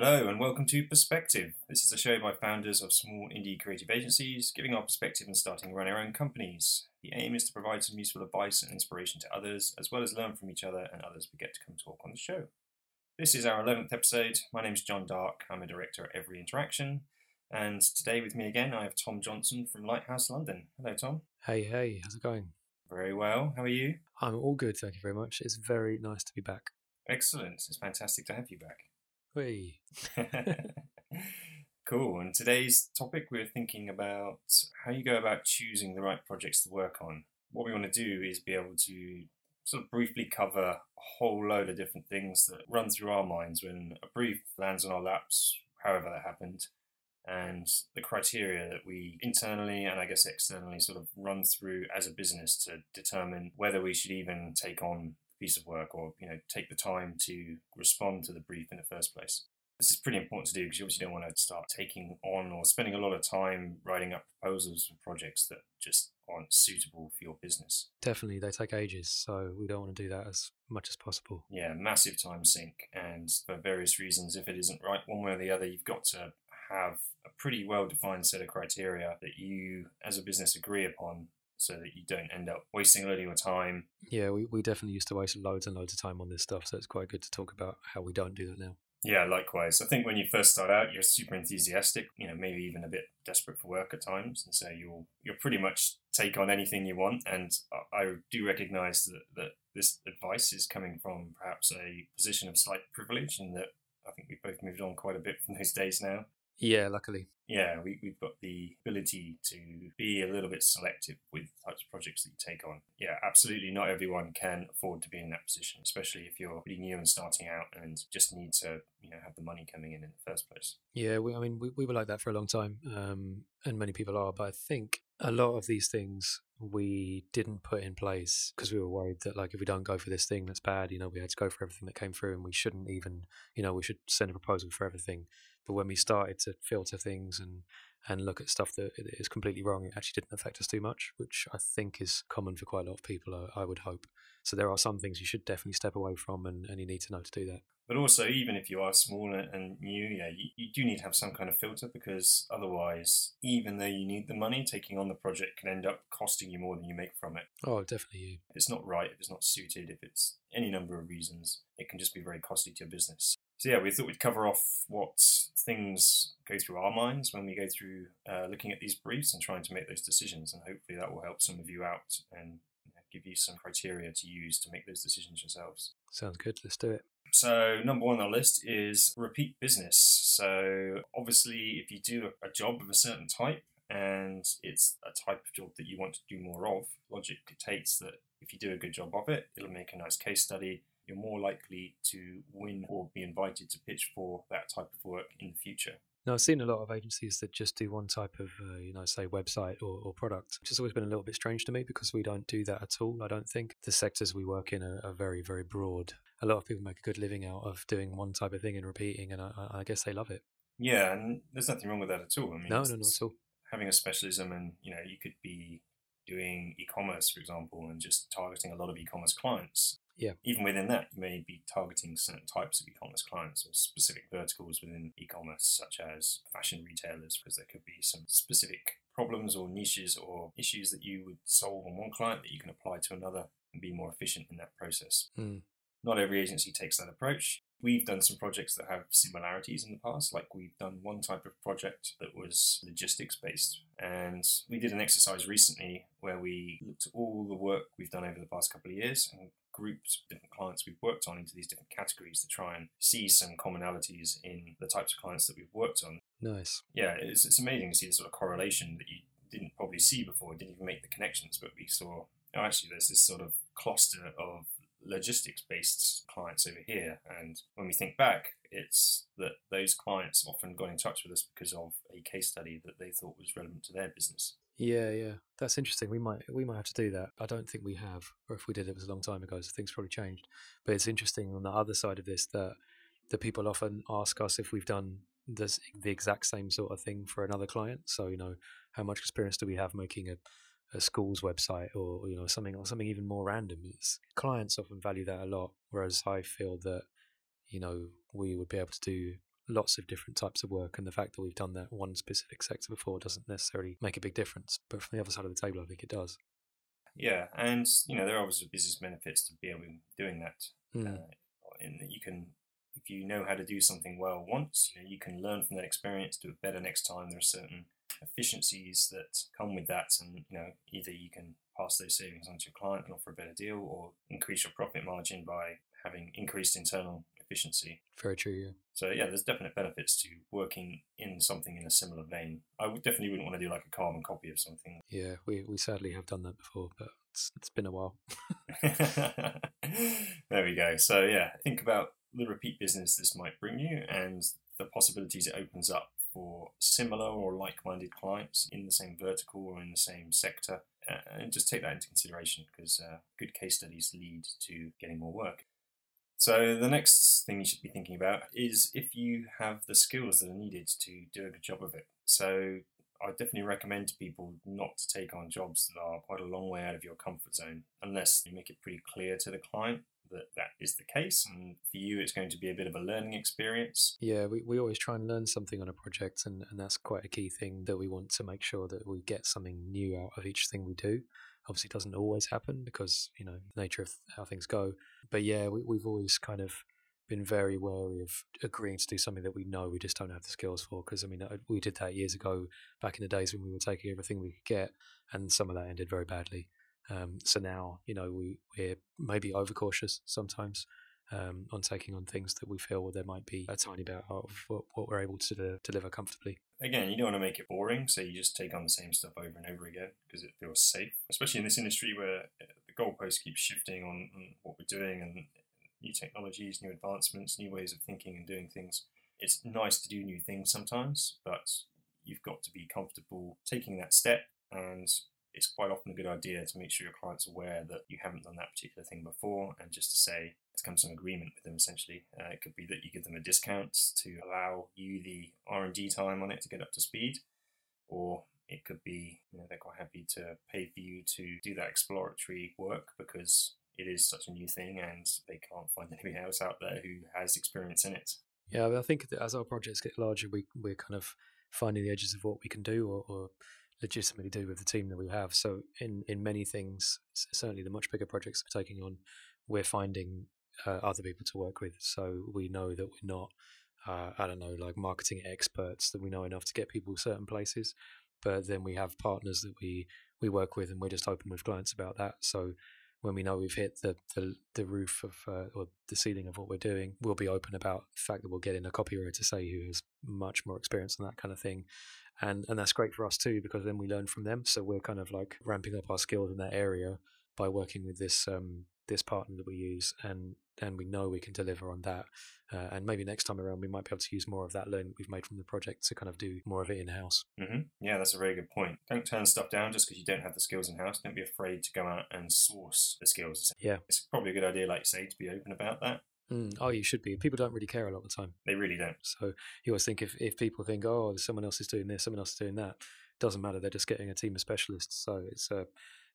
Hello and welcome to Perspective. This is a show by founders of small indie creative agencies giving our perspective and starting to run our own companies. The aim is to provide some useful advice and inspiration to others, as well as learn from each other and others we get to come talk on the show. This is our 11th episode. My name is John Dark. I'm a director at Every Interaction. And today with me again, I have Tom Johnson from Lighthouse London. Hello, Tom. Hey, hey, how's it going? Very well. How are you? I'm all good, thank you very much. It's very nice to be back. Excellent. It's fantastic to have you back. Cool. And today's topic, we're thinking about how you go about choosing the right projects to work on. What we want to do is be able to sort of briefly cover a whole load of different things that run through our minds when a brief lands on our laps, however that happened, and the criteria that we internally and I guess externally sort of run through as a business to determine whether we should even take on piece of work or you know take the time to respond to the brief in the first place this is pretty important to do because you obviously don't want to start taking on or spending a lot of time writing up proposals for projects that just aren't suitable for your business. Definitely, they take ages, so we don't want to do that as much as possible. Yeah, massive time sink, and for various reasons, if it isn't right one way or the other, you've got to have a pretty well defined set of criteria that you as a business agree upon so that you don't end up wasting a lot of your time. Yeah, we, we definitely used to waste loads and loads of time on this stuff, so it's quite good to talk about how we don't do that now. Yeah, likewise. I think when you first start out, you're super enthusiastic, you know, maybe even a bit desperate for work at times, and so you'll you'll pretty much take on anything you want. And I do recognise that that this advice is coming from perhaps a position of slight privilege, and that I think we've both moved on quite a bit from those days now. Yeah, luckily. Yeah, we, we've got the ability to be a little bit selective with types of projects that you take on. Yeah, absolutely. Not everyone can afford to be in that position, especially if you're pretty new and starting out and just need to, you know, have the money coming in in the first place. Yeah, we, I mean, we, we were like that for a long time, um, and many people are. But I think a lot of these things we didn't put in place because we were worried that like if we don't go for this thing that's bad you know we had to go for everything that came through and we shouldn't even you know we should send a proposal for everything but when we started to filter things and and look at stuff that is completely wrong, it actually didn't affect us too much, which I think is common for quite a lot of people. I, would hope. So there are some things you should definitely step away from, and, and you need to know to do that. But also, even if you are small and new, yeah, you, you do need to have some kind of filter because otherwise, even though you need the money, taking on the project can end up costing you more than you make from it. Oh, definitely. If it's not right, if it's not suited, if it's any number of reasons, it can just be very costly to your business. So yeah, we thought we'd cover off what things go through our minds when we go through uh, looking at these briefs and trying to make those decisions, and hopefully that will help some of you out and you know, give you some criteria to use to make those decisions yourselves. Sounds good. Let's do it. So number one on the list is repeat business. So obviously, if you do a job of a certain type and it's a type of job that you want to do more of, logic dictates that if you do a good job of it, it'll make a nice case study you're more likely to win or be invited to pitch for that type of work in the future. Now, I've seen a lot of agencies that just do one type of, uh, you know, say website or, or, product, which has always been a little bit strange to me because we don't do that at all. I don't think the sectors we work in are, are very, very broad. A lot of people make a good living out of doing one type of thing and repeating, and I, I guess they love it. Yeah, and there's nothing wrong with that at all. I mean, no, no, not at all. Having a specialism, and you know, you could be doing e-commerce, for example, and just targeting a lot of e-commerce clients. Yeah. Even within that, you may be targeting certain types of e-commerce clients or specific verticals within e-commerce, such as fashion retailers, because there could be some specific problems or niches or issues that you would solve on one client that you can apply to another and be more efficient in that process. Mm. Not every agency takes that approach. We've done some projects that have similarities in the past, like we've done one type of project that was logistics based. And we did an exercise recently where we looked at all the work we've done over the past couple of years and grouped different clients we've worked on into these different categories to try and see some commonalities in the types of clients that we've worked on. Nice. Yeah, it's, it's amazing to see the sort of correlation that you didn't probably see before, didn't even make the connections, but we saw, oh, actually, there's this sort of cluster of logistics based clients over here. And when we think back, it's that those clients often got in touch with us because of a case study that they thought was relevant to their business. Yeah, yeah, that's interesting. We might we might have to do that. I don't think we have, or if we did, it was a long time ago, so things probably changed. But it's interesting on the other side of this that the people often ask us if we've done this the exact same sort of thing for another client. So you know, how much experience do we have making a a school's website or you know something or something even more random. It's, clients often value that a lot, whereas I feel that you know we would be able to do lots of different types of work, and the fact that we've done that one specific sector before doesn't necessarily make a big difference. But from the other side of the table, I think it does. Yeah, and you know there are obviously business benefits to be able to doing that. Mm. Uh, in that you can, if you know how to do something well once, you know you can learn from that experience, do it better next time. There are certain efficiencies that come with that, and you know either you can pass those savings on to your client and offer a better deal, or increase your profit margin by having increased internal efficiency. Very true. Yeah. So yeah, there's definite benefits to working in something in a similar vein. I would definitely wouldn't want to do like a carbon copy of something. Yeah, we, we sadly have done that before, but it's, it's been a while. there we go. So yeah, think about the repeat business this might bring you and the possibilities it opens up for similar or like-minded clients in the same vertical or in the same sector, uh, and just take that into consideration because uh, good case studies lead to getting more work. So the next thing you should be thinking about is if you have the skills that are needed to do a good job of it. So I definitely recommend to people not to take on jobs that are quite a long way out of your comfort zone unless you make it pretty clear to the client that that is the case. And for you, it's going to be a bit of a learning experience. Yeah, we, we always try and learn something on a project, and, and that's quite a key thing that we want to make sure that we get something new out of each thing we do. Obviously, doesn't always happen because, you know, the nature of how things go. But yeah, we, we've always kind of been very wary of agreeing to do something that we know we just don't have the skills for. Because I mean, uh, we did that years ago, back in the days when we were taking everything we could get, and some of that ended very badly. Um, so now, you know, we we're maybe overcautious sometimes um, on taking on things that we feel there might be a tiny bit of what, what we're able to deliver comfortably. Again, you don't want to make it boring, so you just take on the same stuff over and over again because it feels safe, especially in this industry where uh, the goalpost keeps shifting on, on what we're doing and new technologies, new advancements, new ways of thinking and doing things. It's nice to do new things sometimes, but you've got to be comfortable taking that step and it's quite often a good idea to make sure your client's aware that you haven't done that particular thing before and just to say to come to some agreement with them essentially uh, it could be that you give them a discount to allow you the r&d time on it to get up to speed or it could be you know they're quite happy to pay for you to do that exploratory work because it is such a new thing and they can't find anybody else out there who has experience in it yeah i think that as our projects get larger we, we're kind of finding the edges of what we can do or, or legitimately do with the team that we have. So in in many things, certainly the much bigger projects we're taking on, we're finding uh, other people to work with. So we know that we're not, uh, I don't know, like marketing experts that we know enough to get people certain places, but then we have partners that we we work with, and we're just open with clients about that. So when we know we've hit the the, the roof of uh, or the ceiling of what we're doing, we'll be open about the fact that we'll get in a copywriter to say who has much more experience than that kind of thing, and and that's great for us too because then we learn from them. So we're kind of like ramping up our skills in that area by working with this um, this partner that we use, and and we know we can deliver on that. Uh, and maybe next time around, we might be able to use more of that learning we've made from the project to kind of do more of it in house. Mm-hmm. Yeah, that's a very good point. Don't turn stuff down just because you don't have the skills in house. Don't be afraid to go out and source the skills. Yeah, it's probably a good idea, like you say, to be open about that. Mm, oh, you should be. People don't really care a lot of the time. They really don't. So you always think if, if people think, oh, someone else is doing this, someone else is doing that, doesn't matter. They're just getting a team of specialists. So it's uh,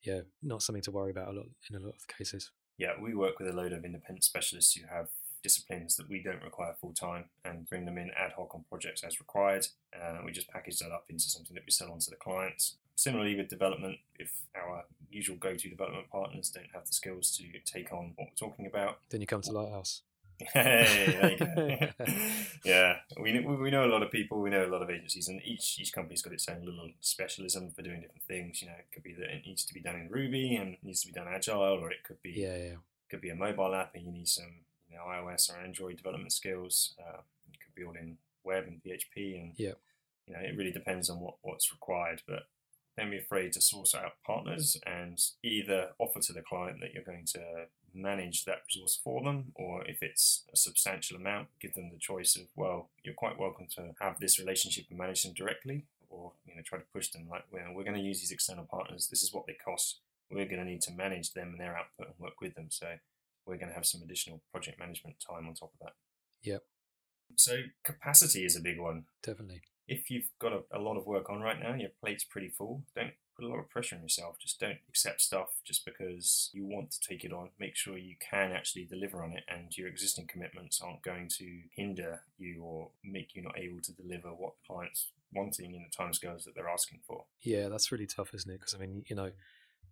yeah, not something to worry about a lot in a lot of cases. Yeah, we work with a load of independent specialists who have disciplines that we don't require full time and bring them in ad hoc on projects as required. Uh, we just package that up into something that we sell on to the clients. Similarly with development, if our usual go-to development partners don't have the skills to take on what we're talking about, then you come to Lighthouse. hey, yeah, we we know a lot of people, we know a lot of agencies, and each each company's got its own little specialism for doing different things. You know, it could be that it needs to be done in Ruby and needs to be done agile, or it could be yeah, yeah. could be a mobile app and you need some you know iOS or Android development skills. Uh, it could be all in web and PHP, and yeah, you know, it really depends on what what's required, but don't be afraid to source out partners and either offer to the client that you're going to manage that resource for them, or if it's a substantial amount, give them the choice of, well, you're quite welcome to have this relationship and manage them directly, or you know, try to push them like, well, we're going to use these external partners. This is what they cost. We're going to need to manage them and their output and work with them. So we're going to have some additional project management time on top of that. Yep. So capacity is a big one. Definitely if you've got a, a, lot of work on right now, your plate's pretty full, don't put a lot of pressure on yourself. Just don't accept stuff just because you want to take it on. Make sure you can actually deliver on it and your existing commitments aren't going to hinder you or make you not able to deliver what the clients wanting in the timescales that they're asking for. Yeah, that's really tough, isn't it? Because I mean, you know,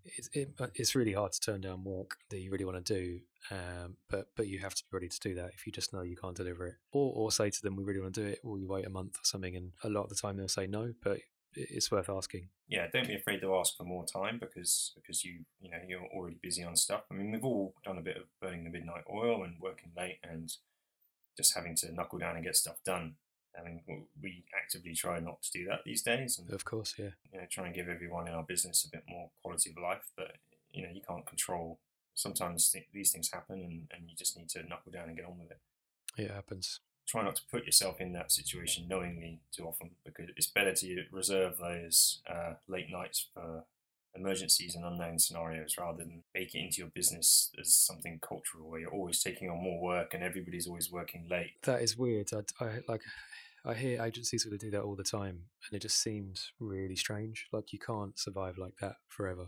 it's it, uh, it's really hard to turn down work that you really want to do, um, but but you have to be ready to do that if you just know you can't deliver it, or or say to them we really want to do it, or you wait a month or something, and a lot of the time they'll say no, but it's worth asking. Yeah, don't be afraid to ask for more time because because you you know you're already busy on stuff. I mean, we've all done a bit of burning the midnight oil and working late and just having to knuckle down and get stuff done. I mean, we actively try not to do that these days. And, of course, yeah. You know, try and give everyone in our business a bit more quality of life, but you know, you can't control. Sometimes th- these things happen, and, and you just need to knuckle down and get on with it. It happens. Try not to put yourself in that situation knowingly too often, because it's better to reserve those uh, late nights for emergencies and unknown scenarios rather than bake it into your business as something cultural where you're always taking on more work and everybody's always working late. That is weird. I, I like I hear agencies sort of do that all the time, and it just seems really strange. Like you can't survive like that forever.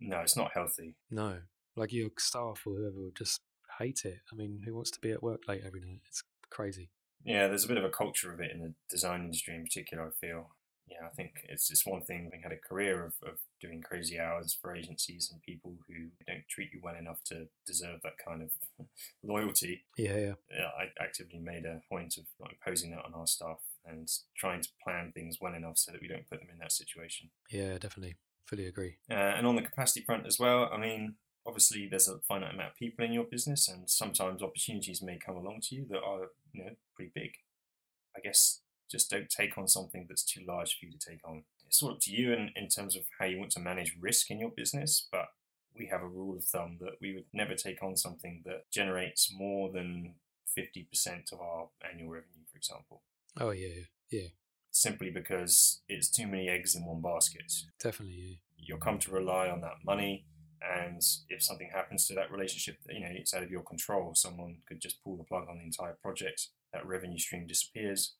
No, it's not healthy. No, like your staff or whoever would just hate it. I mean, who wants to be at work late every night? It's crazy. Yeah, there's a bit of a culture of it in the design industry in particular. I feel. Yeah, I think it's it's one thing having had a career of, of doing crazy hours for agencies and people who don't treat you well enough to deserve that kind of loyalty. Yeah, yeah. yeah I actively made a point of not imposing that on our staff and trying to plan things well enough so that we don't put them in that situation. Yeah, definitely. Fully agree. Uh, and on the capacity front as well, I mean, obviously there's a finite amount of people in your business and sometimes opportunities may come along to you that are, you know, pretty big. I guess just don't take on something that's too large for you to take on it's all up to you in, in terms of how you want to manage risk in your business, but we have a rule of thumb that we would never take on something that generates more than 50% of our annual revenue, for example. Oh, yeah, yeah. Simply because it's too many eggs in one basket. Definitely, yeah. You'll come to rely on that money, and if something happens to that relationship, you know, it's out of your control. Someone could just pull the plug on the entire project, that revenue stream disappears,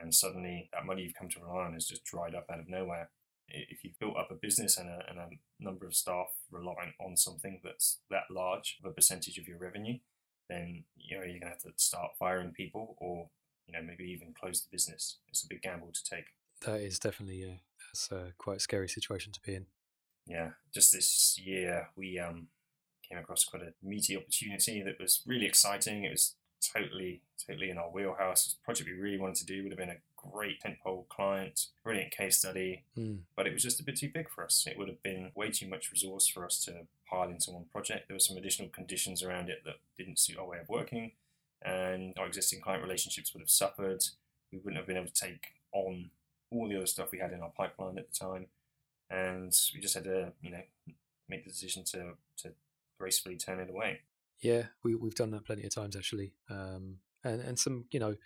and suddenly that money you've come to rely on is just dried up out of nowhere. If you've built up a business and a, and a number of staff relying on something that's that large of a percentage of your revenue, then you know you're going to have to start firing people, or you know maybe even close the business. It's a big gamble to take. That is definitely a that's a quite scary situation to be in. Yeah, just this year we um, came across quite a meaty opportunity that was really exciting. It was totally, totally in our wheelhouse. It was a project we really wanted to do. Would have been a great tentpole client, brilliant case study, mm. but it was just a bit too big for us. It would have been way too much resource for us to pile into one project. There were some additional conditions around it that didn't suit our way of working, and our existing client relationships would have suffered. We wouldn't have been able to take on all the other stuff we had in our pipeline at the time, and we just had to, you know, make the decision to to gracefully turn it away. Yeah, we we've done that plenty of times actually, um, and and some you know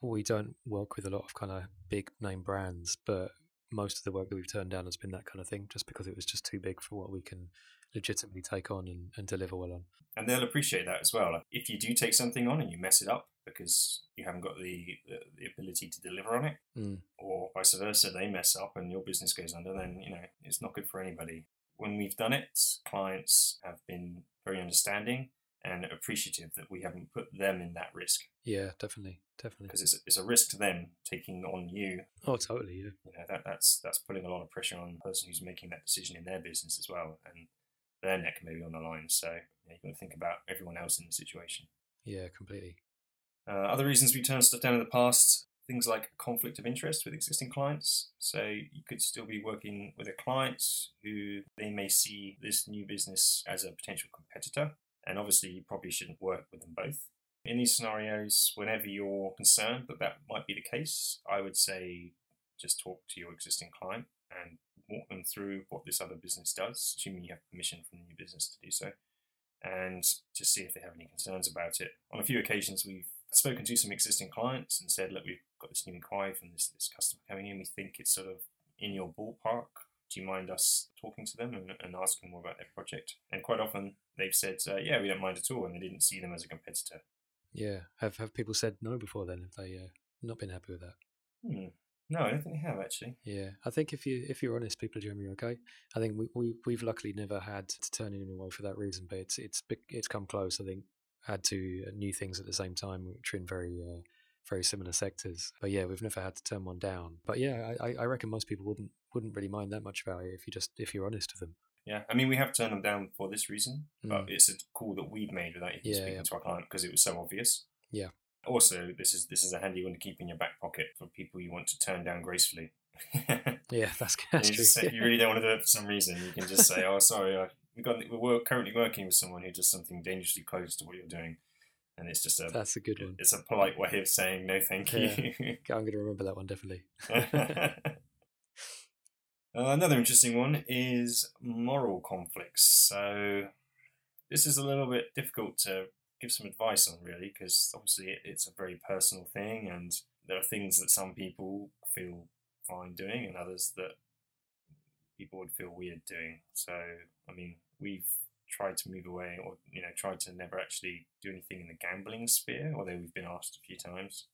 we don't work with a lot of kind of big name brands, but most of the work that we've turned down has been that kind of thing, just because it was just too big for what we can legitimately take on and, and deliver well on. And they'll appreciate that as well. Like if you do take something on and you mess it up because you haven't got the the, the ability to deliver on it, mm. or vice versa, they mess up and your business goes under, then you know it's not good for anybody. When we've done it, clients have been very understanding and appreciative that we haven't put them in that risk. Yeah, definitely, definitely. Because it's, it's a risk to them taking on you. Oh, totally. Yeah. You know that that's that's putting a lot of pressure on the person who's making that decision in their business as well, and their neck may be on the line. So you you've got to think about everyone else in the situation. Yeah, completely. Uh, other reasons we turned stuff down in the past things like conflict of interest with existing clients. So you could still be working with a client who they may see this new business as a potential competitor. And obviously, you probably shouldn't work with them both. In these scenarios, whenever you're concerned that that might be the case, I would say just talk to your existing client and walk them through what this other business does, assuming you have permission from the new business to do so, and just see if they have any concerns about it. On a few occasions, we've spoken to some existing clients and said, look, we've got this new inquiry from this, this customer coming in. We think it's sort of in your ballpark. Do you mind us talking to them and, and asking more about their project? And quite often they've said, uh, yeah, we don't mind at all. And they didn't see them as a competitor. Yeah. Have have people said no before then? Have they uh, not been happy with that? Hmm. No, I don't think they have actually. Yeah, I think if you if you're honest, people are generally okay. I think we, we we've luckily never had to turn anyone away for that reason, but it's it's it's come close. I think had to new things at the same time, which are in very uh, very similar sectors. But yeah, we've never had to turn one down. But yeah, I, I reckon most people wouldn't wouldn't really mind that much about it if you just if you're honest to them. Yeah, I mean we have turned them down for this reason, but Mm. it's a call that we've made without even Yeah, speaking yeah. to our client because it was so obvious. Yeah. Also, this is this is a handy one to keep in your back pocket for people you want to turn down gracefully. Yeah, that's that's you true. say, if you really don't want to do it for some reason, you can just say, "Oh, sorry, I, we got we're currently working with someone who does something dangerously close to what you're doing," and it's just a that's a good one. it's a polite way of saying no, thank you. I'm going to remember that one definitely. Uh, another interesting one is moral conflicts. So this is a little bit difficult to give some advice on, really, because obviously it, it's a very personal thing, and there are things that some people feel fine doing, and others that people would feel weird doing. So, I mean, we've tried to move away, or you know, tried to never actually do anything in the gambling sphere, although we've been asked a few times.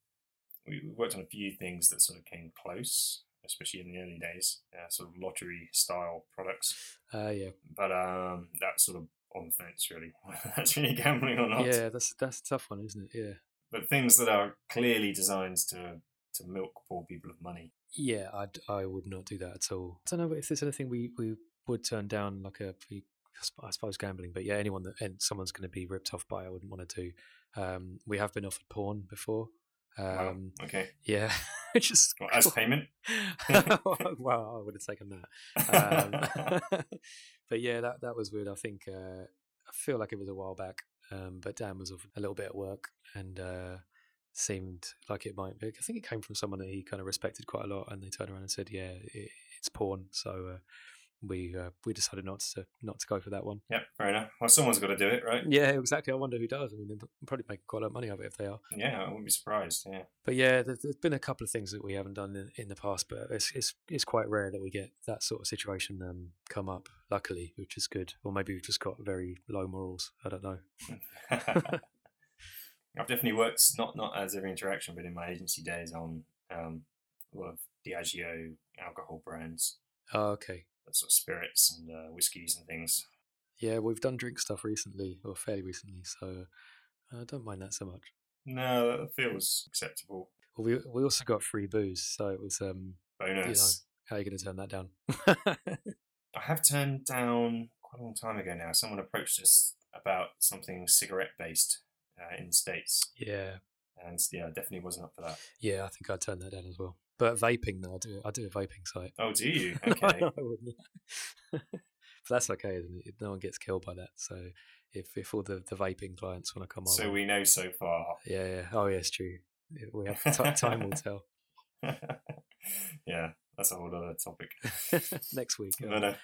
We we worked on a few things that sort of came close, especially in the early days, uh, sort of lottery style products. Uh, yeah, But um, that's sort of on the fence, really. that's really gambling or not. yeah, that's that's a tough one, isn't it? Yeah, But things that are clearly designed to to milk poor people of money. Yeah, I'd I would not do that at all. I don't know if there's anything we we would turn down, like a I suppose gambling, but yeah, anyone that and someone's going to be ripped off by, I wouldn't want to do. Um, we have been offered porn before. Wow. Um, Okay. yeah, Well, as payment. wow, I would have taken that. Um, but yeah, that that was weird. I think uh, I feel like it was a while back, um, but Dan was a little bit at work and uh, seemed like it might be. I think it came from someone that he kind of respected quite a lot, and they turned around and said, "Yeah, it, it's porn." So uh, we uh, we decided not to not to go for that one. Yep, fair enough. Well, someone's got to do it, right? Yeah, exactly. I wonder who does. I mean, they'll probably make quite a lot of money of it if they are. Yeah, I wouldn't be surprised. Yeah. But yeah, there's, there's been a couple of things that we haven't done in, in the past, but it's, it's it's quite rare that we get that sort of situation um, come up. Luckily, which is good, or maybe we've just got very low morals. I don't know. I've definitely worked not not as every interaction, but in my agency days on um, a lot of Diageo alcohol brands, Oh, okay. sort of spirits and uh, whiskies and things. Yeah, we've done drink stuff recently, or fairly recently, so I don't mind that so much. No, that feels acceptable. Well, we we also got free booze, so it was um, Bonus. how are you going to turn that down? I have turned down quite a long time ago now. Someone approached us about something cigarette based uh, in the states, yeah, and yeah, definitely wasn't up for that. yeah, I think I'd turn that down as well. But vaping, though, I do I do a vaping site. Oh, do you? Okay. But that's okay, isn't it? No one gets killed by that. So if if all the, the vaping clients want to come on, so we know so far. yeah, yeah, oh yeah, it's true. We have t- time will tell yeah, that's a whole other topic. next week. But, uh,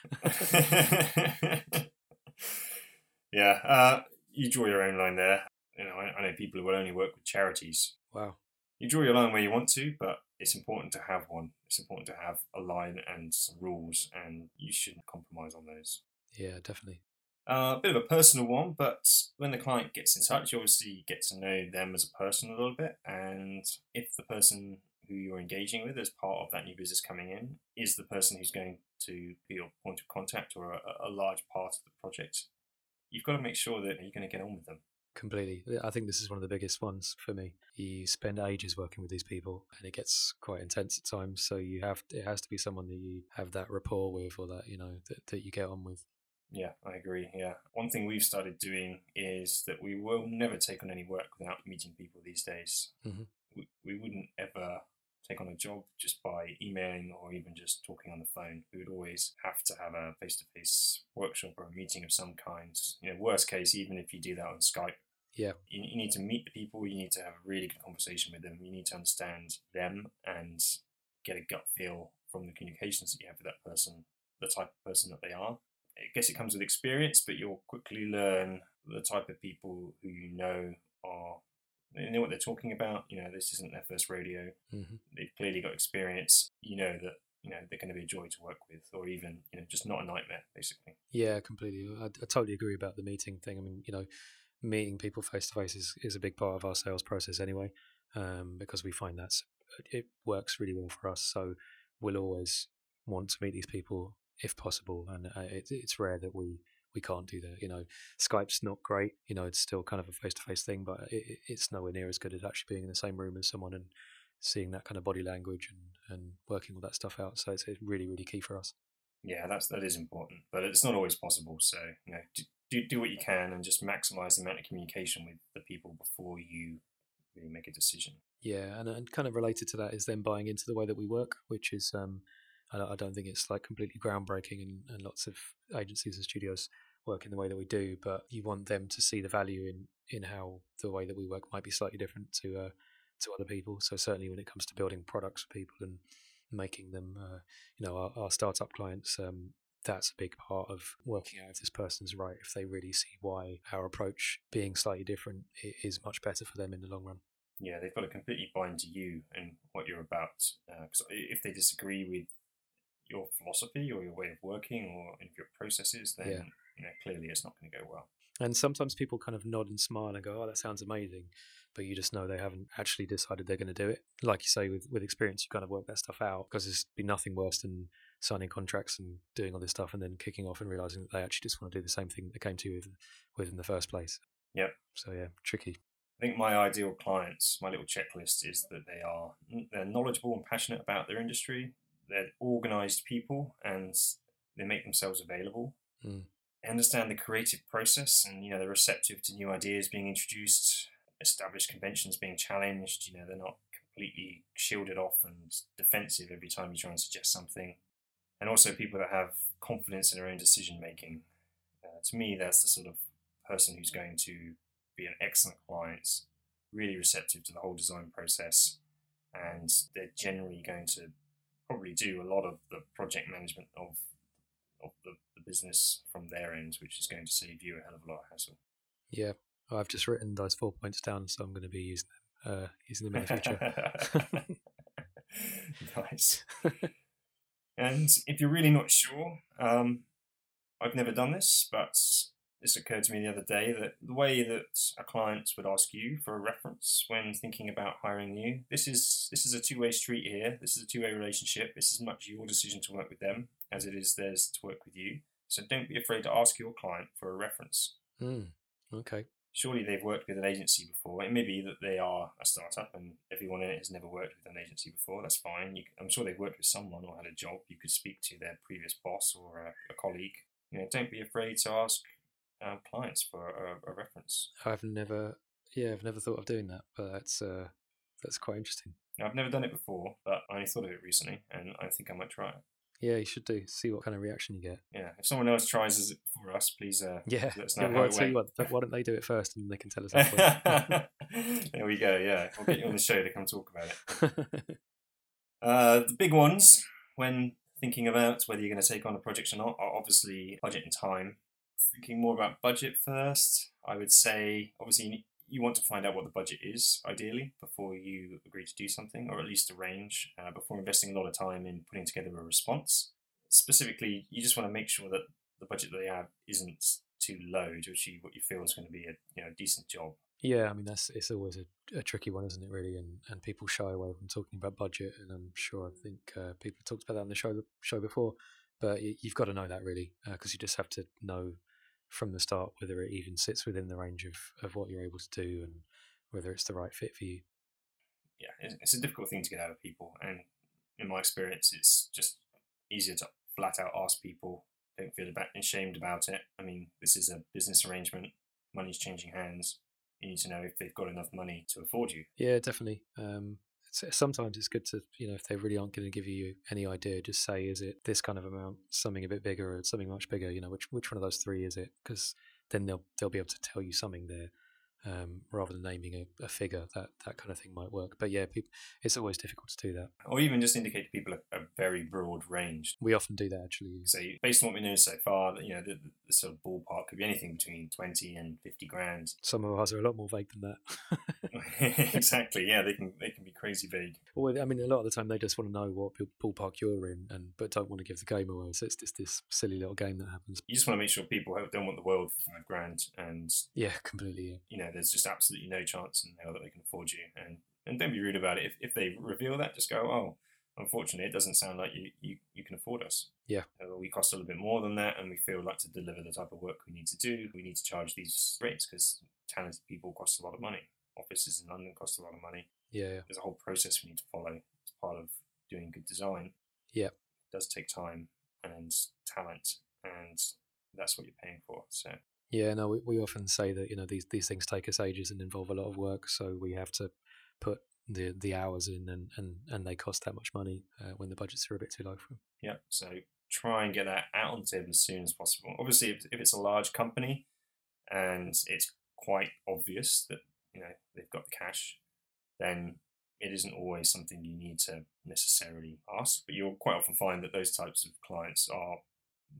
yeah, uh, you draw your own line there. You know, I, I know people who will only work with charities. Wow. You draw your line where you want to, but it's important to have one. It's important to have a line and some rules, and you shouldn't compromise on those. Yeah, definitely. Uh, a bit of a personal one, but when the client gets in touch, you obviously get to know them as a person a little bit. And if the person who you're engaging with as part of that new business coming in is the person who's going to be your point of contact or a, a large part of the project, you've got to make sure that you're going to get on with them. Completely. I think this is one of the biggest ones for me. You spend ages working with these people, and it gets quite intense at times. So you have it has to be someone that you have that rapport with, or that you know that, that you get on with. Yeah, I agree. Yeah. One thing we've started doing is that we will never take on any work without meeting people these days. Mhm. We, we wouldn't ever take on a job just by emailing or even just talking on the phone. We would always have to have a face to face workshop or a meeting of some kind. You know, worst case, even if you do that on Skype. Yeah. You, you need to meet the people, you need to have a really good conversation with them, you need to understand them and get a gut feel from the communications that you have with that person, the type of person that they are. I guess it comes with experience, but you'll quickly learn the type of people who you know are they know what they're talking about. You know, this isn't their first rodeo. hmm They've clearly got experience. You know that you know they're going to be a joy to work with, or even you know just not a nightmare, basically. Yeah, completely. I, I totally agree about the meeting thing. I mean, you know, meeting people face to face is is a big part of our sales process anyway, um, because we find that it works really well for us. So we'll always want to meet these people if possible, and uh, it, it's rare that we we can't do that. You know, Skype's not great. You know, it's still kind of a face to face thing, but it, it's nowhere near as good as actually being in the same room as someone and seeing that kind of body language and, and working all that stuff out. So it's, it's really really key for us. Yeah, that's that is important, but it's not always possible. So you know, do do what you can and just maximize the amount of communication with the people before you really make a decision. Yeah, and, and kind of related to that is then buying into the way that we work, which is um, I, I don't think it's like completely groundbreaking, and, and lots of agencies and studios work in the way that we do, but you want them to see the value in in how the way that we work might be slightly different to uh, to other people. So certainly when it comes to building products for people and making them, uh, you know, our, our startup clients, um, that's a big part of working out if this person's right. If they really see why our approach being slightly different is much better for them in the long run. Yeah, they've got to completely buy into you and what you're about. Because uh, if they disagree with your philosophy or your way of working or if your processes, then yeah. you know clearly it's not going to go well. And sometimes people kind of nod and smile and go, "Oh, that sounds amazing," but you just know they haven't actually decided they're going to do it. Like you say, with with experience, you kind of work that stuff out because there's be nothing worse than signing contracts and doing all this stuff and then kicking off and realizing that they actually just want to do the same thing they came to you with, with in the first place. Yep. So yeah, tricky. I think my ideal clients, my little checklist is that they are they're knowledgeable and passionate about their industry. They're organized people and they make themselves available. Mm. They understand the creative process and you know they're receptive to new ideas being introduced, established conventions being challenged. You know they're not completely shielded off and defensive every time you try and suggest something and also people that have confidence in their own decision making. Uh, to me, that's the sort of person who's going to be an excellent client, really receptive to the whole design process, and they're generally going to probably do a lot of the project management of of the, the business from their end, which is going to save you a hell of a lot of hassle. Yeah, I've just written those four points down, so I'm going to be using them, uh, using them in the future. nice. And if you're really not sure, um, I've never done this, but this occurred to me the other day that the way that a client would ask you for a reference when thinking about hiring you, this is this is a two way street here. This is a two way relationship. This is much your decision to work with them as it is theirs to work with you. So don't be afraid to ask your client for a reference. Mm, okay surely they've worked with an agency before. It may be that they are a startup and everyone in it has never worked with an agency before. That's fine. You, I'm sure they've worked with someone or had a job. You could speak to their previous boss or a, a colleague. You know, don't be afraid to ask um, clients for a, a, reference. I've never, yeah, I've never thought of doing that, but that's uh, that's quite interesting. Now, I've never done it before, but I only thought of it recently, and I think I might try it. Yeah, you should do. See what kind of reaction you get. Yeah, if someone else tries it for us, please. Uh, yeah, let us know yeah, how well, it went. what, why don't they do it first, and then they can tell us. Afterwards? There we go. Yeah, we'll get you on the show to come talk about it. uh, the big ones when thinking about whether you're going to take on a project or not are obviously budget and time. Thinking more about budget first, I would say obviously you want to find out what the budget is, ideally, before you agree to do something, or at least a range, uh, before investing a lot of time in putting together a response. Specifically, you just want to make sure that the budget that they have isn't too low to achieve what you feel is going to be a you know decent job. Yeah, I mean that's it's always a, a tricky one, isn't it? Really, and and people shy away from talking about budget, and I'm sure I think uh, people have talked about that on the show show before, but you, have got to know that really because uh, you just have to know from the start whether it even sits within the range of, of what you're able to do and whether it's the right fit for you. Yeah, it's a difficult thing to get out of people, and in my experience, it's just easier to flat out ask people. Don't feel about ashamed about it. I mean, this is a business arrangement. Money's changing hands. You need to know if they've got enough money to afford you. Yeah, definitely. Um, sometimes it's good to you know if they really aren't going to give you any idea just say is it this kind of amount something a bit bigger or something much bigger? You know which which one of those three is it? Because then they'll they'll be able to tell you something there um, rather than naming a, a, figure, that that kind of thing might work. But yeah, people, it's always difficult to do that. Or even just indicate to people a, a, very broad range. We often do that actually. So based on what we know so far, that you know the, the, sort of ballpark could be anything between twenty and fifty grand. Some of ours are a lot more vague than that. exactly. Yeah, they can they can be crazy vague. Well, I mean, a lot of the time they just want to know what ballpark you're in, and but don't want to give the game away. So it's just this silly little game that happens. You just want to make sure people don't want the world for five grand, and yeah, completely. Yeah. You know, there's just absolutely no chance in hell that they can afford you. And And don't be rude about it. If, if they reveal that, just go, oh, unfortunately, it doesn't sound like you, you, you can afford us. Yeah. Uh, we cost a little bit more than that, and we feel like to deliver the type of work we need to do, we need to charge these rates because talented people cost a lot of money. Offices in London cost a lot of money. Yeah, yeah. There's a whole process we need to follow as part of doing good design. Yeah. It does take time and talent, and that's what you're paying for. So Yeah, no, we, we often say that you know these these things take us ages and involve a lot of work, so we have to put the the hours in, and and and they cost that much money uh, when the budgets are a bit too low for them. yeah, so try and get that out on the as soon as possible. Obviously, if, if it's a large company and it's quite obvious that you know they've got the cash, then it isn't always something you need to necessarily ask. But you'll quite often find that those types of clients are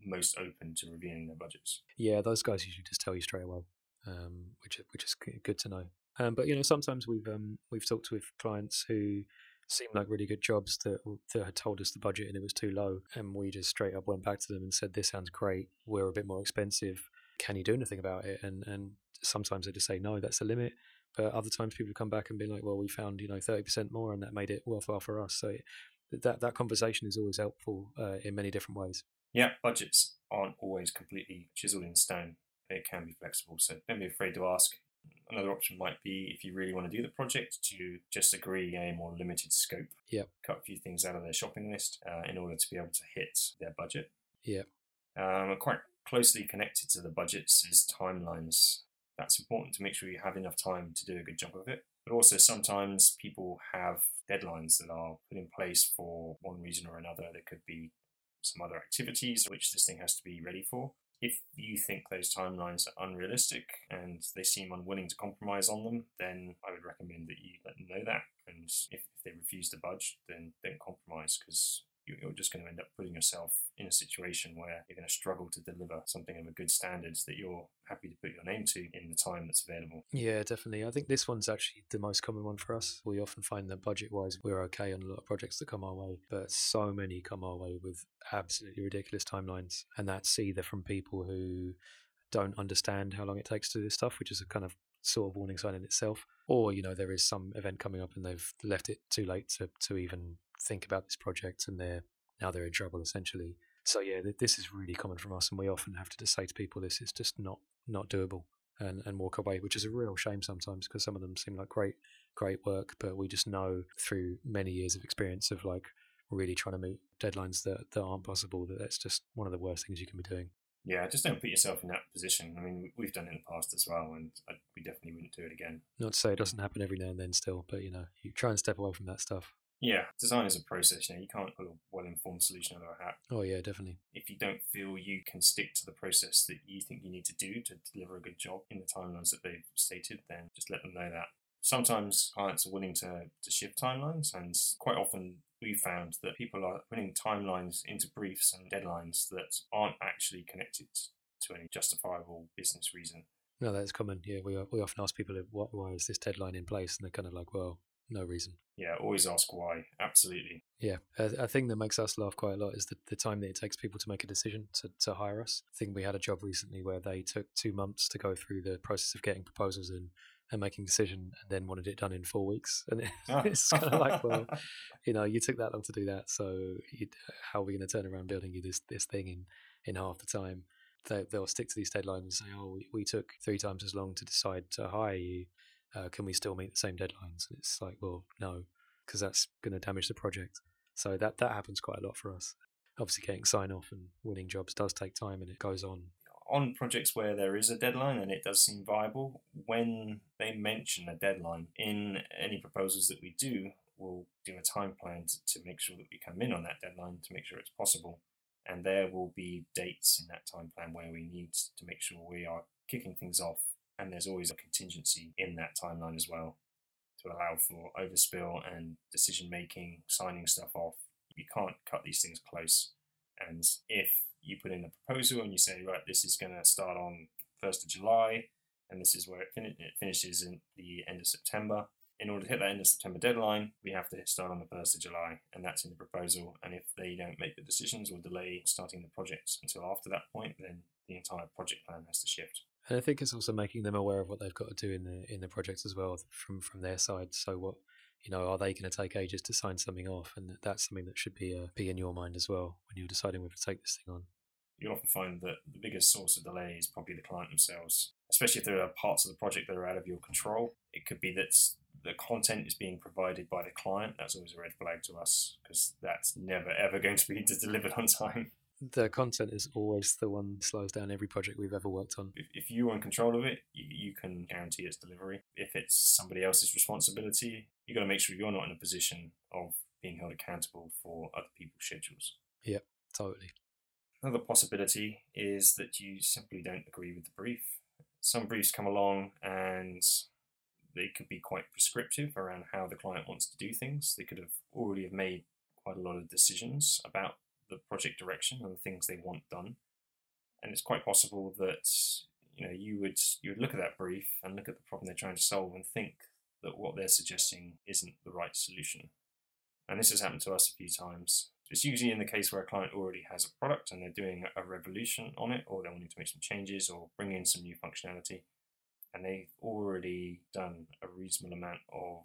most open to revealing their budgets. Yeah, those guys usually just tell you straight away, um, which which is good to know. Um, but you know, sometimes we've um, we've talked with clients who seemed like really good jobs that that had told us the budget and it was too low, and we just straight up went back to them and said, "This sounds great. We're a bit more expensive. Can you do anything about it?" And and sometimes they just say, "No, that's the limit." But other times people come back and be like, "Well, we found you know thirty percent more, and that made it worthwhile for us." So that that conversation is always helpful uh, in many different ways. Yeah, budgets aren't always completely chiseled in stone. They can be flexible, so don't be afraid to ask. Another option might be if you really want to do the project to just agree a more limited scope. Yep. Cut a few things out of their shopping list uh, in order to be able to hit their budget. Yep. Um, quite closely connected to the budgets is timelines. That's important to make sure you have enough time to do a good job of it. But also, sometimes people have deadlines that are put in place for one reason or another. There could be some other activities which this thing has to be ready for. If you think those timelines are unrealistic and they seem unwilling to compromise on them, then I would recommend that you let them know that. And if, if they refuse to budge, then don't compromise because you're just going to end up putting yourself in a situation where you're going to struggle to deliver something of a good standard that you're happy to put your name to in the time that's available. Yeah, definitely. I think this one's actually the most common one for us. We often find that budget wise, we're okay on a lot of projects that come our way, but so many come our way with absolutely ridiculous timelines. And that's either from people who don't understand how long it takes to do this stuff, which is a kind of sort of warning sign in itself, or, you know, there is some event coming up and they've left it too late to, to even think about this project and they're now they're in trouble essentially. So yeah, th- this is really common from us, and we often have to just say to people, this is just not not doable, and and walk away, which is a real shame sometimes because some of them seem like great great work, but we just know through many years of experience of like really trying to meet deadlines that that aren't possible that that's just one of the worst things you can be doing. Yeah, just don't put yourself in that position. I mean, we've done it in the past as well, and I, we definitely wouldn't do it again. Not to say it doesn't happen every now and then still, but you know, you try and step away from that stuff. Yeah, design is a process. You know, you can't put a well-informed solution under a hat. Oh yeah, definitely. If you don't feel you can stick to the process that you think you need to do to deliver a good job in the timelines that they've stated, then just let them know that. Sometimes clients are willing to, to shift timelines, and quite often we found that people are putting timelines into briefs and deadlines that aren't actually connected to any justifiable business reason. No, that's common. Yeah, we we often ask people, "What? Why is this deadline in place?" And they're kind of like, "Well, no reason." Yeah, always ask why. Absolutely. Yeah, a, a thing that makes us laugh quite a lot is the, the time that it takes people to make a decision to, to hire us. I think we had a job recently where they took two months to go through the process of getting proposals in and making a decision and then wanted it done in four weeks. And it, ah. it's kind of like, well, you know, you took that long to do that. So you, how are we going to turn around building you this, this thing in, in half the time? They, they'll stick to these deadlines and say, oh, we, we took three times as long to decide to hire you. Uh, can we still meet the same deadlines? And it's like, well, no, because that's going to damage the project. So that that happens quite a lot for us. Obviously, getting sign off and winning jobs does take time, and it goes on. On projects where there is a deadline and it does seem viable, when they mention a deadline in any proposals that we do, we'll do a time plan to, to make sure that we come in on that deadline to make sure it's possible. And there will be dates in that time plan where we need to make sure we are kicking things off. And there's always a contingency in that timeline as well to allow for overspill and decision making, signing stuff off. You can't cut these things close. And if you put in a proposal and you say, right, this is going to start on 1st of July, and this is where it, fin- it finishes in the end of September. In order to hit that end of September deadline, we have to start on the 1st of July, and that's in the proposal. And if they don't make the decisions or delay starting the project until after that point, then the entire project plan has to shift. And I think it's also making them aware of what they've got to do in the in the projects as well from from their side. So what you know, are they going to take ages to sign something off? And that's something that should be uh, be in your mind as well when you're deciding whether to take this thing on. You'll often find that the biggest source of delay is probably the client themselves, especially if there are parts of the project that are out of your control. It could be that the content is being provided by the client. That's always a red flag to us because that's never ever going to be delivered on time the content is always the one that slows down every project we've ever worked on. If, if you're in control of it, you, you, can guarantee its delivery. If it's somebody else's responsibility, you've got to make sure you're not in a position of being held accountable for other people's schedules. Yep, totally. Another possibility is that you simply don't agree with the brief. Some briefs come along and they could be quite prescriptive around how the client wants to do things. They could have already have made quite a lot of decisions about the project direction and the things they want done. And it's quite possible that you know you would you would look at that brief and look at the problem they're trying to solve and think that what they're suggesting isn't the right solution. And this has happened to us a few times. It's usually in the case where a client already has a product and they're doing a revolution on it, or they're wanting to make some changes or bring in some new functionality, and they've already done a reasonable amount of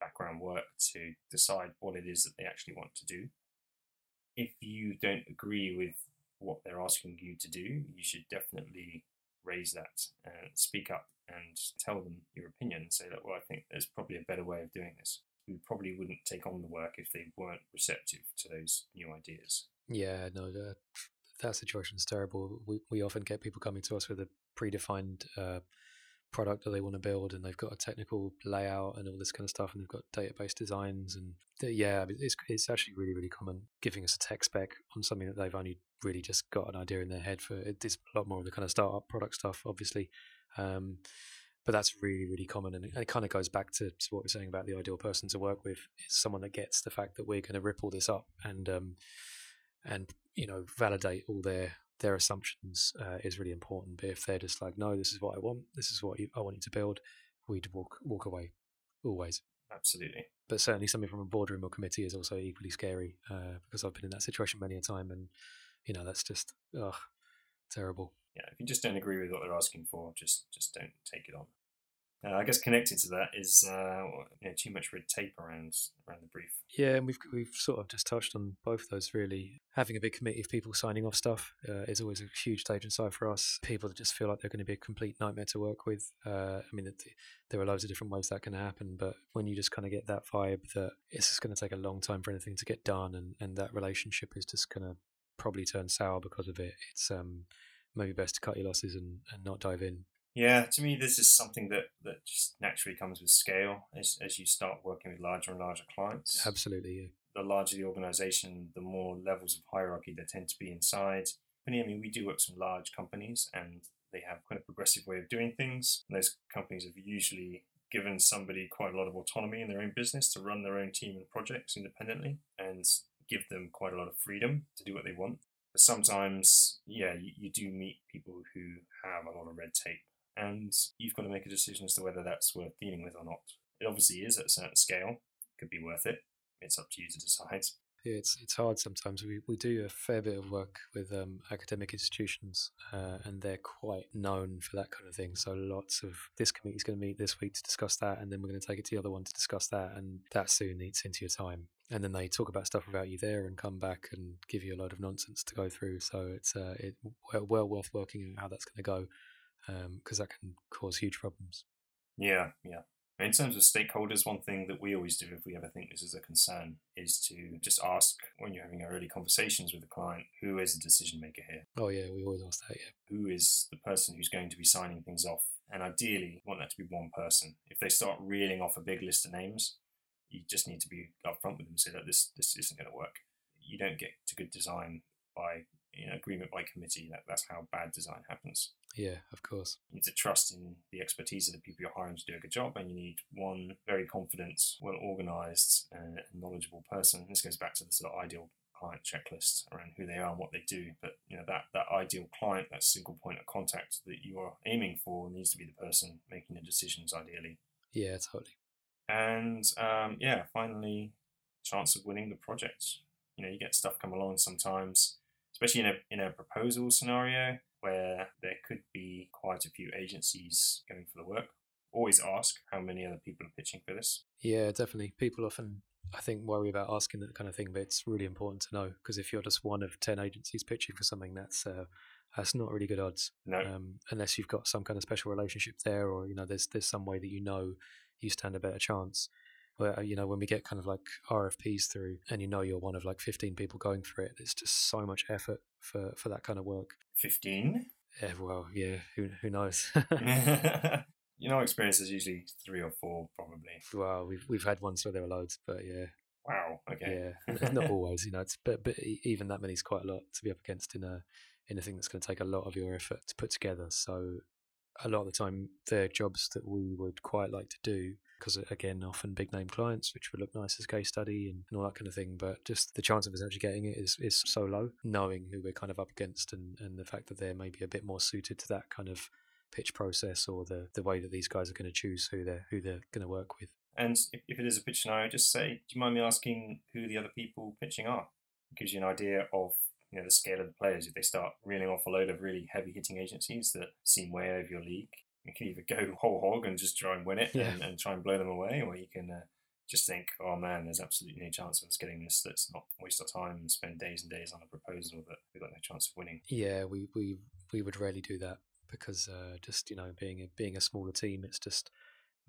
background work to decide what it is that they actually want to do if you don't agree with what they're asking you to do, you should definitely raise that and speak up and tell them your opinion and say that, well, I think there's probably a better way of doing this. We probably wouldn't take on the work if they weren't receptive to those new ideas. Yeah, no, that, that situation is terrible. We, we often get people coming to us with a predefined uh, product that they want to build and they've got a technical layout and all this kind of stuff and they've got database designs and yeah it's, it's actually really really common giving us a tech spec on something that they've only really just got an idea in their head for it's a lot more of the kind of startup product stuff obviously um, but that's really really common and it, it kind of goes back to, to, what we're saying about the ideal person to work with is someone that gets the fact that we're going to rip all this up and um, and you know validate all their their assumptions uh, is really important. But if they're just like, no, this is what I want, this is what you, I want you to build, we'd walk walk away always. Absolutely. But certainly something from a boardroom or committee is also equally scary uh, because I've been in that situation many a time, and you know that's just ugh, terrible. Yeah, if you just don't agree with what they're asking for, just just don't take it on. Uh, I guess connected to that is uh, you know, too much red tape around around the brief. Yeah, and we've we've sort of just touched on both of those really. Having a big committee of people signing off stuff uh, is always a huge stage inside for us. People that just feel like they're going to be a complete nightmare to work with. Uh, I mean, there are loads of different ways that can happen, but when you just kind of get that vibe that it's just going to take a long time for anything to get done, and, and that relationship is just going to probably turn sour because of it, it's um, maybe best to cut your losses and, and not dive in. Yeah, to me, this is something that, that just naturally comes with scale as, as you start working with larger and larger clients. Absolutely, yeah. The larger the organization, the more levels of hierarchy there tend to be inside. But I mean, we do work with some large companies and they have quite a progressive way of doing things. And those companies have usually given somebody quite a lot of autonomy in their own business to run their own team and projects independently and give them quite a lot of freedom to do what they want. But sometimes, yeah, you, you do meet people who have a lot of red tape and you've got to make a decision as to whether that's worth dealing with or not. It obviously is at a certain scale, could be worth it. It's up to you to decide. Yeah, it's it's hard sometimes. We we do a fair bit of work with um, academic institutions, uh, and they're quite known for that kind of thing. So lots of this committee is going to meet this week to discuss that, and then we're going to take it to the other one to discuss that, and that soon eats into your time. And then they talk about stuff about you there, and come back and give you a load of nonsense to go through. So it's uh, it well worth working out how that's going to go because um, that can cause huge problems. Yeah, yeah. In terms of stakeholders, one thing that we always do if we ever think this is a concern is to just ask when you're having early conversations with the client, who is the decision maker here? Oh, yeah, we always ask that, yeah. Who is the person who's going to be signing things off? And ideally, want that to be one person. If they start reeling off a big list of names, you just need to be upfront with them and say that this, this isn't going to work. You don't get to good design by you know, agreement by committee. That, that's how bad design happens. Yeah, of course. You need to trust in the expertise of the people you're hiring to do a good job, and you need one very confident, well organized, and knowledgeable person. This goes back to the sort of ideal client checklist around who they are and what they do. But you know that that ideal client, that single point of contact that you are aiming for, needs to be the person making the decisions. Ideally. Yeah, totally. And um, yeah, finally, chance of winning the project. You know, you get stuff come along sometimes especially in a in a proposal scenario where there could be quite a few agencies going for the work. always ask how many other people are pitching for this. Yeah, definitely. People often, I think, worry about asking that kind of thing, but it's really important to know because if you're just one of 10 agencies pitching for something, that's. Uh, that's not really good odds, No. um, unless you've got some kind of special relationship there, or you know, there's there's some way that you know you stand a better chance. Where uh, you know when we get kind of like RFPs through, and you know you're one of like 15 people going for it, it's just so much effort for for that kind of work. 15? Yeah, well, yeah, who who knows? you know, experience is usually three or four, probably. well, we've we've had ones where there were loads, but yeah, Wow. Okay. yeah, not always. You know, it's but but even that many is quite a lot to be up against in a in a thing that's going to take a lot of your effort to put together. So a lot of the time, they're jobs that we would quite like to do because uh, again, often big name clients, which would look nice as case study and, and all that kind of thing. But just the chance of us actually getting it is is so low. Knowing who we're kind of up against and and the fact that they're maybe a bit more suited to that kind of pitch process or the the way that these guys are going to choose who they're who they're going to work with. And if, if it is a pitch scenario, just say, do you mind me asking who the other people pitching are? It gives you an idea of you know the scale of the players. If they start reeling off a load of really heavy hitting agencies that seem way over your league, you can either go whole hog and just try and win it Yeah. and, and try and blow them away, or you can uh, just think, oh man, there's absolutely no chance of us getting this. Let's not waste our time and spend days and days on a proposal that we've got no chance of winning. Yeah, we we we would rarely do that because uh, just you know being a being a smaller team, it's just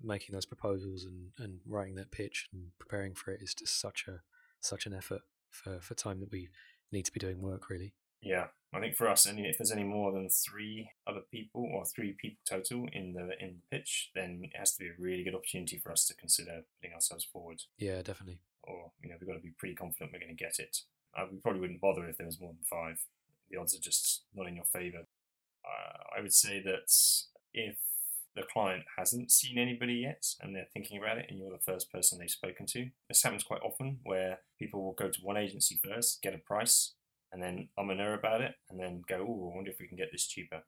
making those proposals and, and writing that pitch and preparing for it is just such a such an effort for, for time that we need to be doing work really. Yeah, I think for us, any if there's any more than three other people or three people total in the in the pitch, then it has to be a really good opportunity for us to consider putting ourselves forward. Yeah, definitely. Or you know, we've got to be pretty confident we're going to get it. Uh, we probably wouldn't bother if there was more than five. The odds are just not in your favour. Uh, I would say that if the client hasn't seen anybody yet and they're thinking about it and you're the first person they've spoken to, this happens quite often where people will go to one agency first, get a price, and then um and ah about it, and then go, oh, I wonder if we can get this cheaper.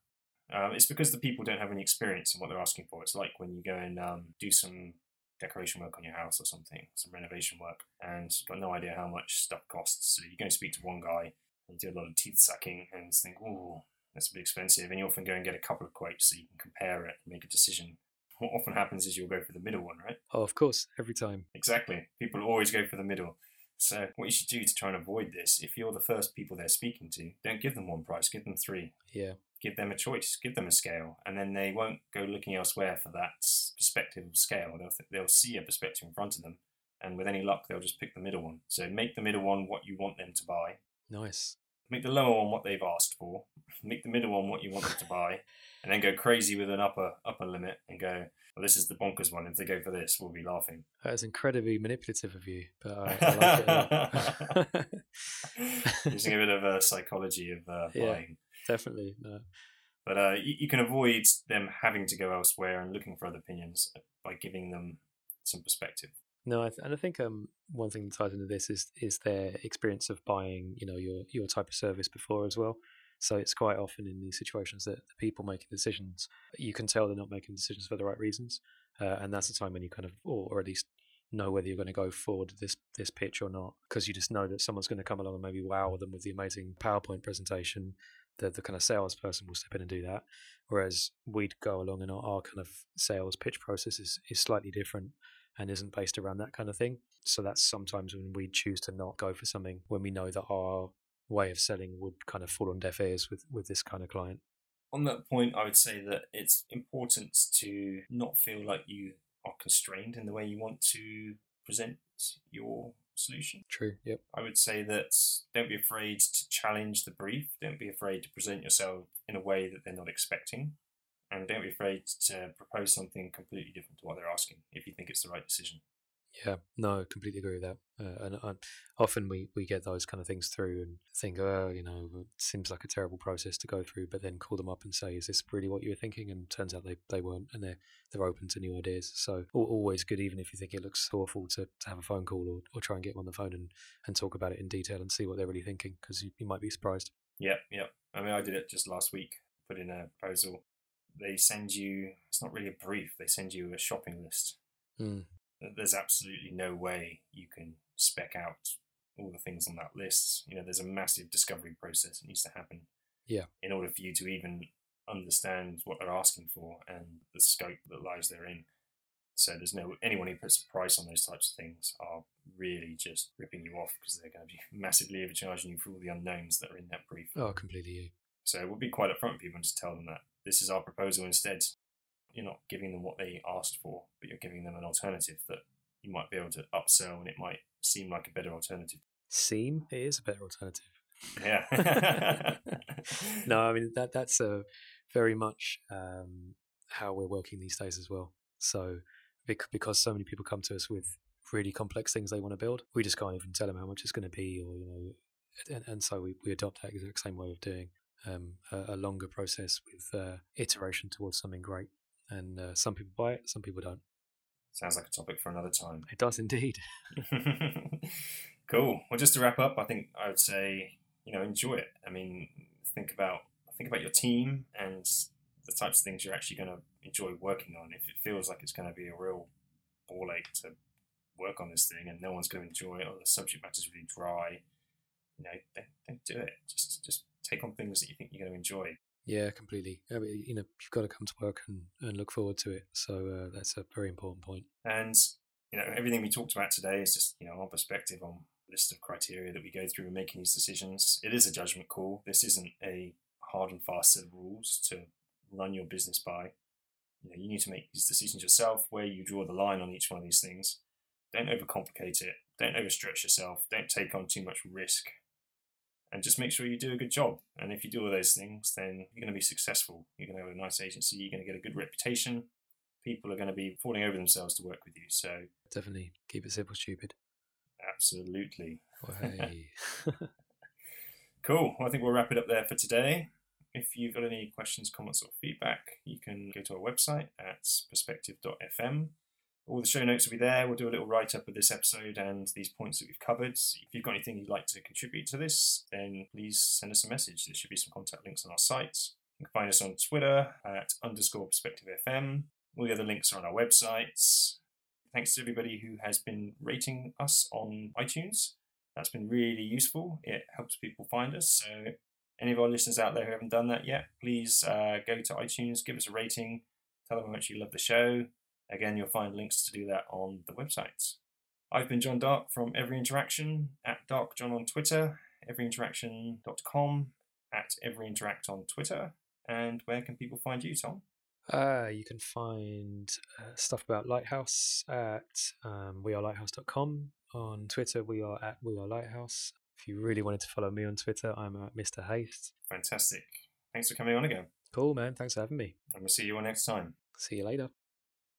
Um, it's because the people don't have any experience in what they're asking for. It's like when you go and um, do some decoration work on your house or something, some renovation work, and you've got no idea how much stuff costs. So you go and speak to one guy and you do a lot of teeth sucking and think, oh, that's a bit expensive. And you often go and get a couple of quotes so you can compare it and make a decision. What often happens is you'll go for the middle one, right? Oh, of course, every time. Exactly. People always go for the middle. So what you should do to try and avoid this, if you're the first people they're speaking to, don't give them one price, give them three. Yeah, Give them a choice, give them a scale, and then they won't go looking elsewhere for that perspective of scale. They'll, th- they'll see a perspective in front of them, and with any luck, they'll just pick the middle one. So make the middle one what you want them to buy, nice. Make the lower one what they've asked for, make the middle one what you want them to buy, and then go crazy with an upper upper limit and go, well, this is the bonkers one. If they go for this, we'll be laughing. That is incredibly manipulative of you, but I, I like it. Using a bit of a psychology of uh, Yeah. buying. Definitely. No. But uh, you, you can avoid them having to go elsewhere and looking for other opinions by giving them some perspective. No, I th- and I think um, one thing that ties into this is is their experience of buying, you know, your your type of service before as well. So it's quite often in these situations that the people making decisions, you can tell they're not making decisions for the right reasons, uh, and that's the time when you kind of, or, or at least know whether you're going to go forward this this pitch or not, because you just know that someone's going to come along and maybe wow them with the amazing PowerPoint presentation. The the kind of salesperson will step in and do that, whereas we'd go along and our, our kind of sales pitch process is, is slightly different and isn't based around that kind of thing. So that's sometimes when we choose to not go for something when we know that our way of selling would kind of fall on deaf ears with, with this kind of client. On that point, I would say that it's important to not feel like you are constrained in the way you want to present your solution. True. Yep. I would say that don't be afraid to challenge the brief. Don't be afraid to present yourself in a way that they're not expecting. And don't be afraid to propose something completely different to what they're asking if you think it's the right decision. Yeah. No, completely agree with that. Uh, and uh, often we, we get those kind of things through and think, oh, you know, it seems like a terrible process to go through, but then call them up and say, is this really what you were thinking? And turns out they, they weren't, and they're they're open to new ideas. So always good, even if you think it looks awful, to, to have a phone call or, or try and get them on the phone and, and talk about it in detail and see what they're really thinking, because you, you might be surprised. Yeah, yeah. I mean, I did it just last week. Put in a proposal. They send you. It's not really a brief. They send you a shopping list. Mm. There's absolutely no way you can spec out all the things on that list. You know, there's a massive discovery process that needs to happen. Yeah. In order for you to even understand what they're asking for and the scope that lies therein. So there's no anyone who puts a price on those types of things are really just ripping you off because they're going to be massively overcharging you for all the unknowns that are in that brief. Oh, completely you. So we'll be quite upfront with people and just tell them that this is our proposal instead. You're not giving them what they asked for, but you're giving them an alternative that you might be able to upsell and it might seem like a better alternative. Seem it is a better alternative. Yeah. no, I mean that that's a very much um, how we're working these days as well. So because so many people come to us with really complex things they want to build, we just can't even tell them how much it's going to be, or you know, and, and so we, we adopt that exact same way of doing um, a, a, longer process with uh, iteration towards something great. And uh, some people buy it, some people don't. Sounds like a topic for another time. It does indeed. cool. Well, just to wrap up, I think I would say you know enjoy it. I mean, think about think about your team and the types of things you're actually going to enjoy working on. If it feels like it's going to be a real ball ache to work on this thing and no one's going to enjoy it or the subject matter's really dry, you know, don't, don't do it. Just just take on things that you think you're going to enjoy. Yeah, completely. I mean, you know, you've got to come to work and, and look forward to it. So uh, that's a very important point. And you know, everything we talked about today is just you know our perspective on list of criteria that we go through in making these decisions. It is a judgment call. This isn't a hard and fast set of rules to run your business by. You know, you need to make these decisions yourself. Where you draw the line on each one of these things. Don't overcomplicate it. Don't overstretch yourself. Don't take on too much risk and just make sure you do a good job. And if you do all those things, then you're going to be successful. You're going to have a nice agency. You're going to get a good reputation. People are going to be falling over themselves to work with you. So definitely keep it simple, stupid. Absolutely. Cool. Well, I think we'll wrap it up there for today. If you've got any questions, comments, or feedback, you can go to our website at perspective.fm all the show notes will be there. We'll do a little write up of this episode and these points that we've covered. If you've got anything you'd like to contribute to this, then please send us a message. There should be some contact links on our site. You can find us on Twitter at underscore perspective FM. All the other links are on our websites. Thanks to everybody who has been rating us on iTunes. That's been really useful. It helps people find us. So, any of our listeners out there who haven't done that yet, please uh, go to iTunes, give us a rating, tell them how much you love the show Again, you'll find links to do that on the website. I've been John Dark from Every Interaction at DarkJohn on Twitter, everyinteraction.com, at everyinteract on Twitter. And where can people find you, Tom? Uh, you can find uh, stuff about Lighthouse at um, wearelighthouse.com. On Twitter, we are at We Are Lighthouse. If you really wanted to follow me on Twitter, I'm at Mr. Haste. Fantastic. Thanks for coming on again. Cool, man. Thanks for having me. And we'll see you all next time. See you later.